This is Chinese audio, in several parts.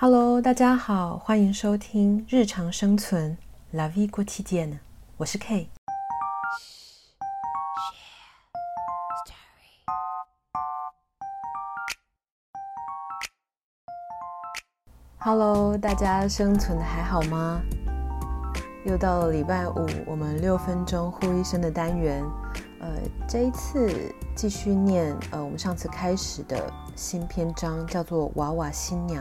Hello，大家好，欢迎收听日常生存 La Vie Quotidienne，我是 K。Hello，大家生存的还好吗？又到了礼拜五，我们六分钟呼一声的单元。呃，这一次继续念呃，我们上次开始的新篇章，叫做《娃娃新娘》。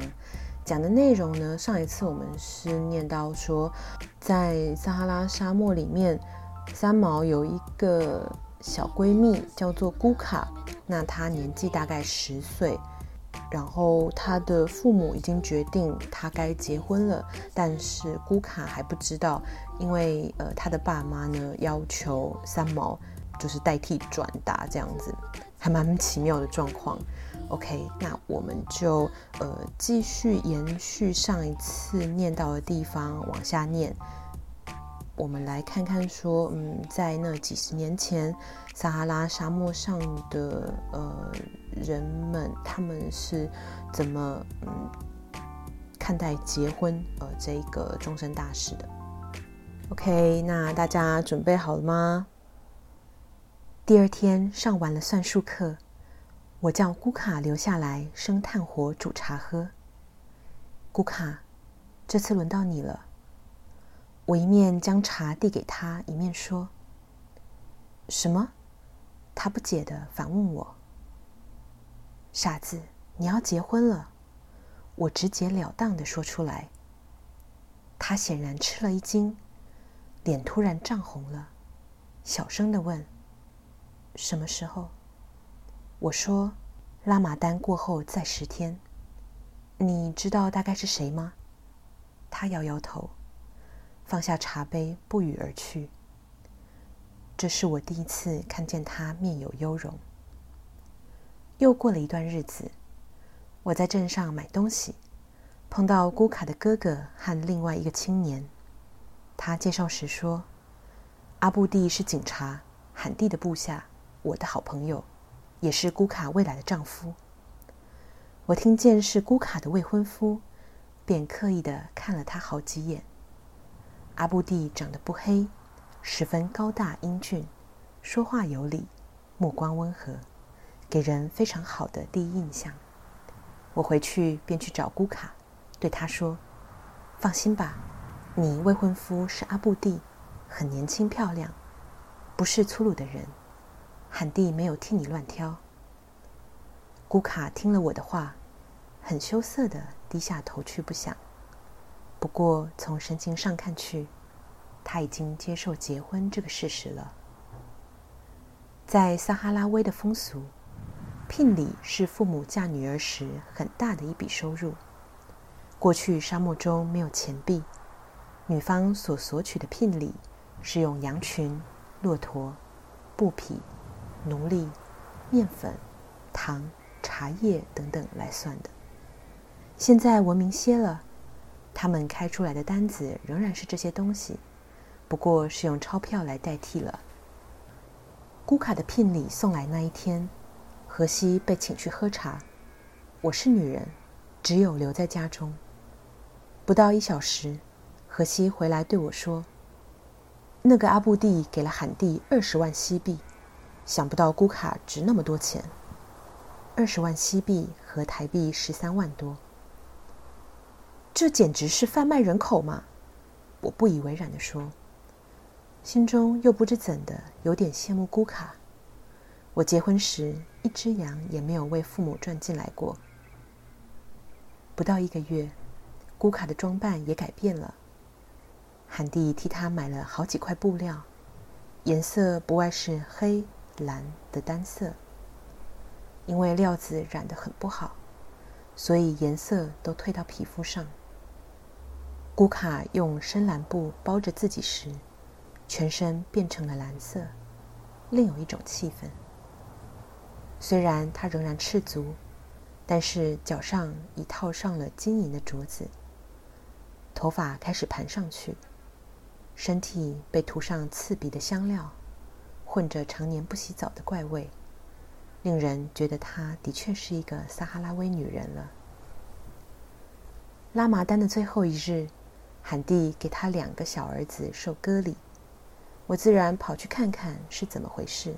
讲的内容呢，上一次我们是念到说，在撒哈拉沙漠里面，三毛有一个小闺蜜叫做姑卡，那她年纪大概十岁，然后她的父母已经决定她该结婚了，但是姑卡还不知道，因为呃她的爸妈呢要求三毛就是代替转达这样子，还蛮奇妙的状况。OK，那我们就呃继续延续上一次念到的地方往下念。我们来看看说，嗯，在那几十年前，撒哈拉沙漠上的呃人们，他们是怎么嗯看待结婚呃这一个终身大事的？OK，那大家准备好了吗？第二天上完了算术课。我叫古卡留下来生炭火煮茶喝。古卡，这次轮到你了。我一面将茶递给他，一面说：“什么？”他不解地反问我：“傻子，你要结婚了？”我直截了当地说出来。他显然吃了一惊，脸突然涨红了，小声地问：“什么时候？”我说：“拉玛丹过后再十天，你知道大概是谁吗？”他摇摇头，放下茶杯，不语而去。这是我第一次看见他面有忧容。又过了一段日子，我在镇上买东西，碰到姑卡的哥哥和另外一个青年。他介绍时说：“阿布蒂是警察，罕蒂的部下，我的好朋友。”也是姑卡未来的丈夫。我听见是姑卡的未婚夫，便刻意的看了他好几眼。阿布蒂长得不黑，十分高大英俊，说话有理，目光温和，给人非常好的第一印象。我回去便去找姑卡，对他说：“放心吧，你未婚夫是阿布蒂，很年轻漂亮，不是粗鲁的人。”罕蒂没有替你乱挑。古卡听了我的话，很羞涩地低下头去不想。不过从神情上看去，他已经接受结婚这个事实了。在撒哈拉威的风俗，聘礼是父母嫁女儿时很大的一笔收入。过去沙漠中没有钱币，女方所索取的聘礼是用羊群、骆驼、布匹。奴隶、面粉、糖、茶叶等等来算的。现在文明些了，他们开出来的单子仍然是这些东西，不过是用钞票来代替了。姑卡的聘礼送来那一天，荷西被请去喝茶。我是女人，只有留在家中。不到一小时，荷西回来对我说：“那个阿布蒂给了罕蒂二十万西币。”想不到姑卡值那么多钱，二十万西币和台币十三万多，这简直是贩卖人口嘛！我不以为然地说，心中又不知怎的有点羡慕姑卡。我结婚时一只羊也没有为父母赚进来过。不到一个月，姑卡的装扮也改变了。罕蒂替他买了好几块布料，颜色不外是黑。蓝的单色，因为料子染得很不好，所以颜色都褪到皮肤上。姑卡用深蓝布包着自己时，全身变成了蓝色，另有一种气氛。虽然他仍然赤足，但是脚上已套上了金银的镯子，头发开始盘上去，身体被涂上刺鼻的香料。混着常年不洗澡的怪味，令人觉得她的确是一个撒哈拉威女人了。拉玛丹的最后一日，罕蒂给他两个小儿子受割礼，我自然跑去看看是怎么回事。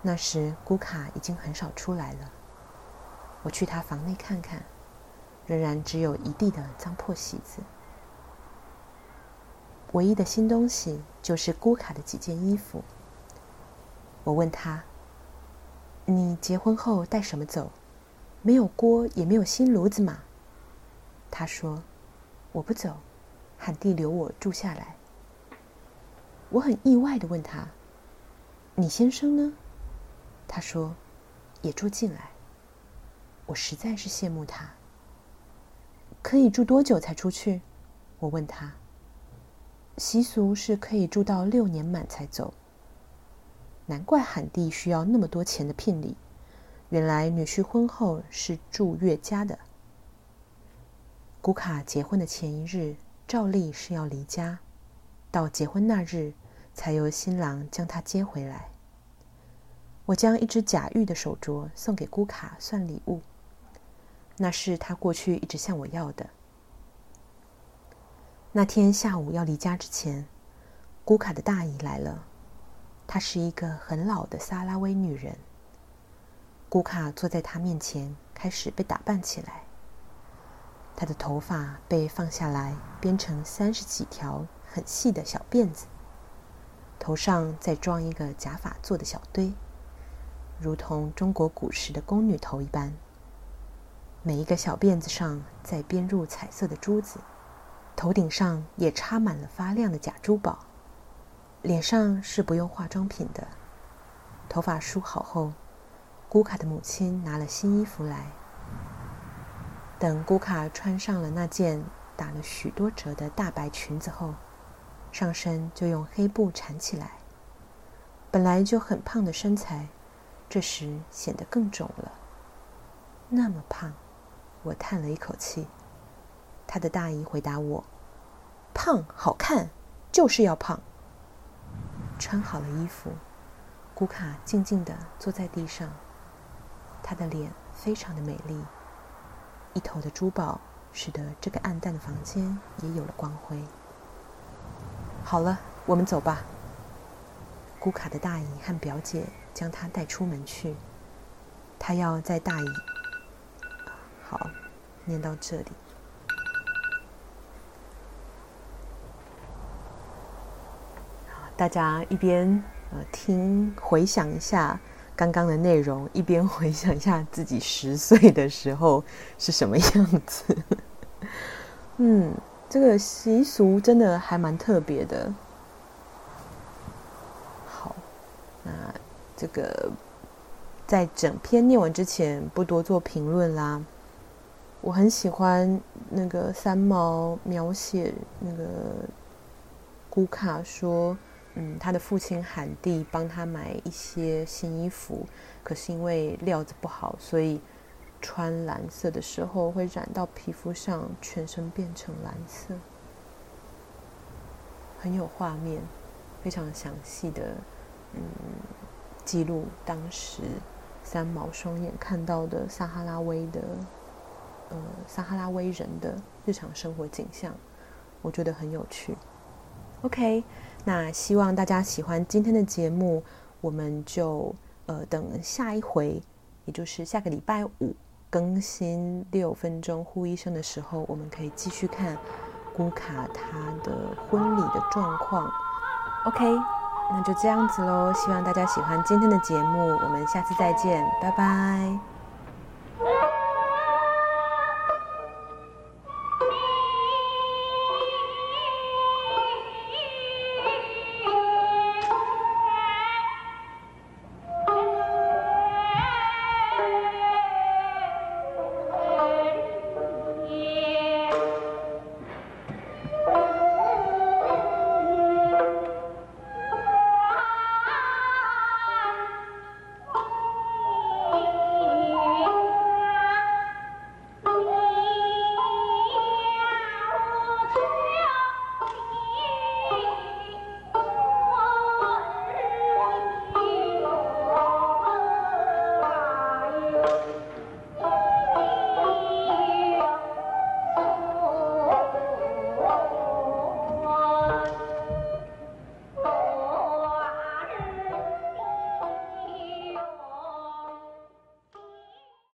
那时古卡已经很少出来了，我去他房内看看，仍然只有一地的脏破席子。唯一的新东西就是古卡的几件衣服。我问他：“你结婚后带什么走？没有锅，也没有新炉子吗？”他说：“我不走，罕蒂留我住下来。”我很意外地问他：“你先生呢？”他说：“也住进来。”我实在是羡慕他。可以住多久才出去？我问他。习俗是可以住到六年满才走。难怪罕地需要那么多钱的聘礼，原来女婿婚后是住岳家的。古卡结婚的前一日，照例是要离家，到结婚那日，才由新郎将她接回来。我将一只假玉的手镯送给古卡算礼物，那是他过去一直向我要的。那天下午要离家之前，古卡的大姨来了。她是一个很老的萨拉威女人。古卡坐在她面前，开始被打扮起来。她的头发被放下来，编成三十几条很细的小辫子，头上再装一个假发做的小堆，如同中国古时的宫女头一般。每一个小辫子上再编入彩色的珠子，头顶上也插满了发亮的假珠宝。脸上是不用化妆品的，头发梳好后，古卡的母亲拿了新衣服来。等古卡穿上了那件打了许多折的大白裙子后，上身就用黑布缠起来。本来就很胖的身材，这时显得更肿了。那么胖，我叹了一口气。他的大姨回答我：“胖好看，就是要胖。”穿好了衣服，古卡静静地坐在地上。她的脸非常的美丽，一头的珠宝使得这个暗淡的房间也有了光辉。好了，我们走吧。古卡的大姨和表姐将她带出门去。她要在大姨……好，念到这里。大家一边呃听回想一下刚刚的内容，一边回想一下自己十岁的时候是什么样子。嗯，这个习俗真的还蛮特别的。好，那这个在整篇念完之前不多做评论啦。我很喜欢那个三毛描写那个古卡说。嗯，他的父亲罕蒂帮他买一些新衣服，可是因为料子不好，所以穿蓝色的时候会染到皮肤上，全身变成蓝色，很有画面，非常详细的嗯记录当时三毛双眼看到的撒哈拉威的呃撒哈拉威人的日常生活景象，我觉得很有趣。OK。那希望大家喜欢今天的节目，我们就呃等下一回，也就是下个礼拜五更新六分钟呼医生的时候，我们可以继续看古卡他的婚礼的状况。OK，那就这样子喽。希望大家喜欢今天的节目，我们下次再见，拜拜。